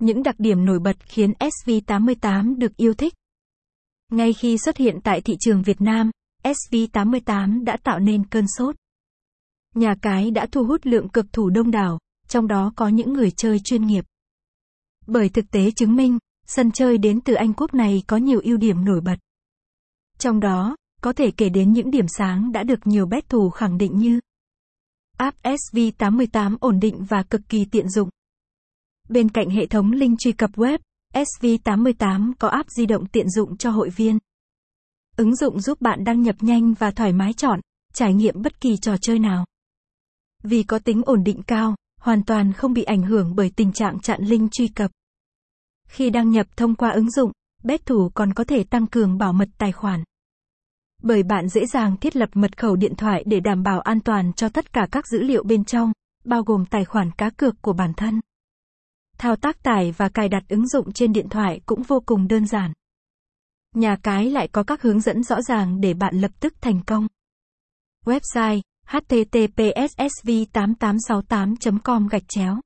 Những đặc điểm nổi bật khiến SV88 được yêu thích. Ngay khi xuất hiện tại thị trường Việt Nam, SV88 đã tạo nên cơn sốt. Nhà cái đã thu hút lượng cực thủ đông đảo, trong đó có những người chơi chuyên nghiệp. Bởi thực tế chứng minh, sân chơi đến từ Anh Quốc này có nhiều ưu điểm nổi bật. Trong đó, có thể kể đến những điểm sáng đã được nhiều bet thủ khẳng định như App SV88 ổn định và cực kỳ tiện dụng. Bên cạnh hệ thống link truy cập web, SV88 có app di động tiện dụng cho hội viên. Ứng dụng giúp bạn đăng nhập nhanh và thoải mái chọn, trải nghiệm bất kỳ trò chơi nào. Vì có tính ổn định cao, hoàn toàn không bị ảnh hưởng bởi tình trạng chặn link truy cập. Khi đăng nhập thông qua ứng dụng, bet thủ còn có thể tăng cường bảo mật tài khoản. Bởi bạn dễ dàng thiết lập mật khẩu điện thoại để đảm bảo an toàn cho tất cả các dữ liệu bên trong, bao gồm tài khoản cá cược của bản thân. Thao tác tải và cài đặt ứng dụng trên điện thoại cũng vô cùng đơn giản. Nhà cái lại có các hướng dẫn rõ ràng để bạn lập tức thành công. Website https://sv8868.com/gạch chéo